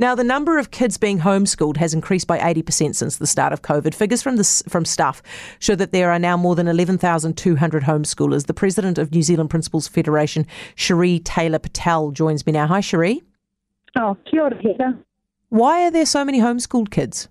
Now, the number of kids being homeschooled has increased by 80% since the start of COVID. Figures from, the, from Stuff show that there are now more than 11,200 homeschoolers. The president of New Zealand Principals Federation, Cherie Taylor Patel, joins me now. Hi, Cherie. Oh, kia ora, Heather. Why are there so many homeschooled kids?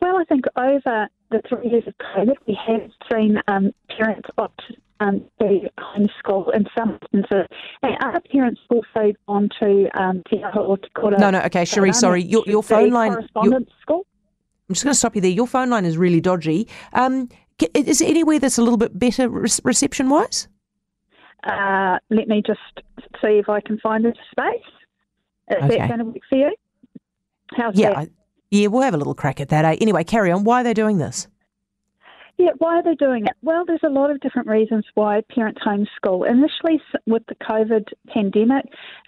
Well, I think over the three years of COVID, we have seen um, parents opt um, to homeschool in some instances, and other parents also gone to um, Te or Te Kura. No, no, okay, Cherie, sorry. Your, your phone line. Correspondence school. I'm just going to stop you there. Your phone line is really dodgy. Um, is there anywhere that's a little bit better reception wise? Uh, let me just see if I can find a space. Is Okay. that going to work for you? How's Yeah, that? I- yeah, we'll have a little crack at that. Eh? Anyway, carry on. Why are they doing this? Yeah, why are they doing it? Well, there's a lot of different reasons why parents homeschool. Initially, with the COVID pandemic,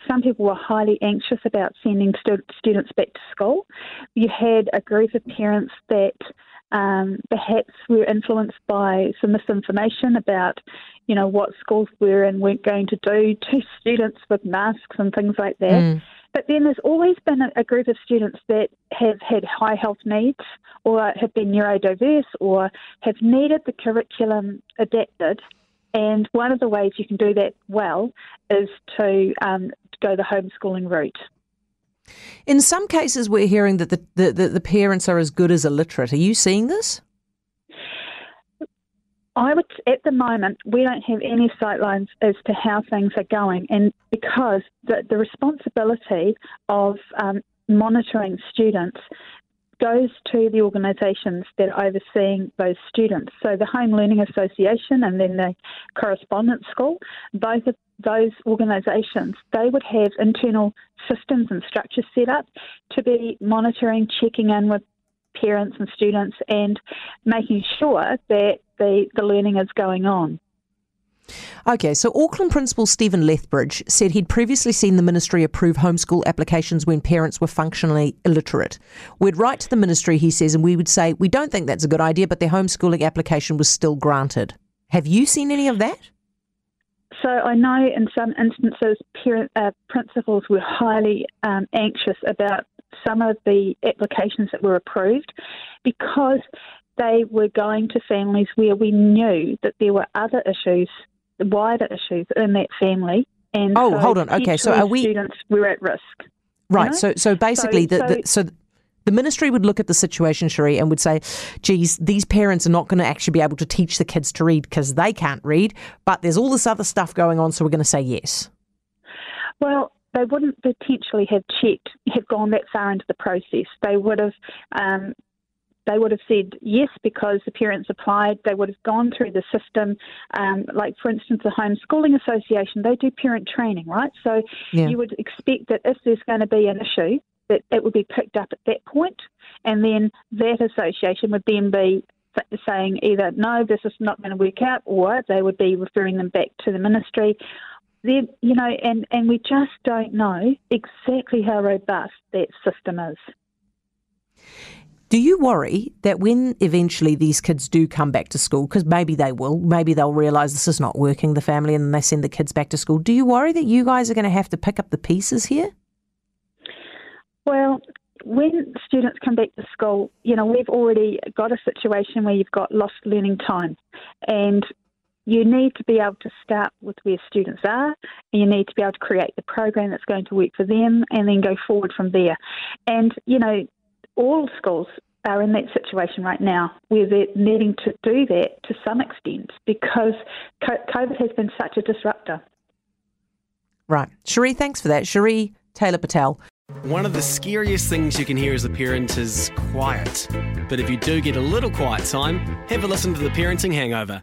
some people were highly anxious about sending stu- students back to school. You had a group of parents that um, perhaps were influenced by some misinformation about, you know, what schools were and weren't going to do to students with masks and things like that. Mm. But then there's always been a, a group of students that have had high health needs or have been neurodiverse or have needed the curriculum adapted. And one of the ways you can do that well is to um, go the homeschooling route. In some cases, we're hearing that the, the, the, the parents are as good as illiterate. Are you seeing this? I would, at the moment, we don't have any sightlines as to how things are going, and because the, the responsibility of um, monitoring students goes to the organisations that are overseeing those students. So the Home Learning Association and then the Correspondence School, both of those organisations, they would have internal systems and structures set up to be monitoring, checking in with parents and students and making sure that the, the learning is going on. Okay, so Auckland Principal Stephen Lethbridge said he'd previously seen the ministry approve homeschool applications when parents were functionally illiterate. We'd write to the ministry, he says, and we would say, we don't think that's a good idea, but their homeschooling application was still granted. Have you seen any of that? So I know in some instances, parent, uh, principals were highly um, anxious about some of the applications that were approved because they were going to families where we knew that there were other issues, wider issues in that family. And Oh, so hold on. Okay, so are we- students were at risk. Right. know? So, so basically, So- the, the, so the ministry would look at the situation, Cherie, and would say, "Geez, these parents are not going to actually be able to teach the kids to read because they can't read, but there's all this other stuff going on, so we're going to say yes." Well, they wouldn't potentially have checked, have gone that far into the process. They would have, um, they would have said yes because the parents applied. They would have gone through the system. Um, like, for instance, the Homeschooling Association, they do parent training, right? So Yeah. you would expect that if there's going to be an issue, that it would be picked up at that point, and then that association would then be saying either no, this is not going to work out, or they would be referring them back to the ministry. You know, and, and we just don't know exactly how robust that system is. Do you worry that when eventually these kids do come back to school, because maybe they will, maybe they'll realise this is not working, the family, and then they send the kids back to school? Do you worry that you guys are going to have to pick up the pieces here? Well, when students come back to school, you know, we've already got a situation where you've got lost learning time. And you need to be able to start with where students are, and you need to be able to create the program that's going to work for them and then go forward from there. And, you know, all schools are in that situation right now where they're needing to do that to some extent because COVID has been such a disruptor. Right. Cherie, thanks for that. Cherie Taylor Patel. One of the scariest things you can hear as a parent is quiet. But if you do get a little quiet time, have a listen to The Parenting Hangover.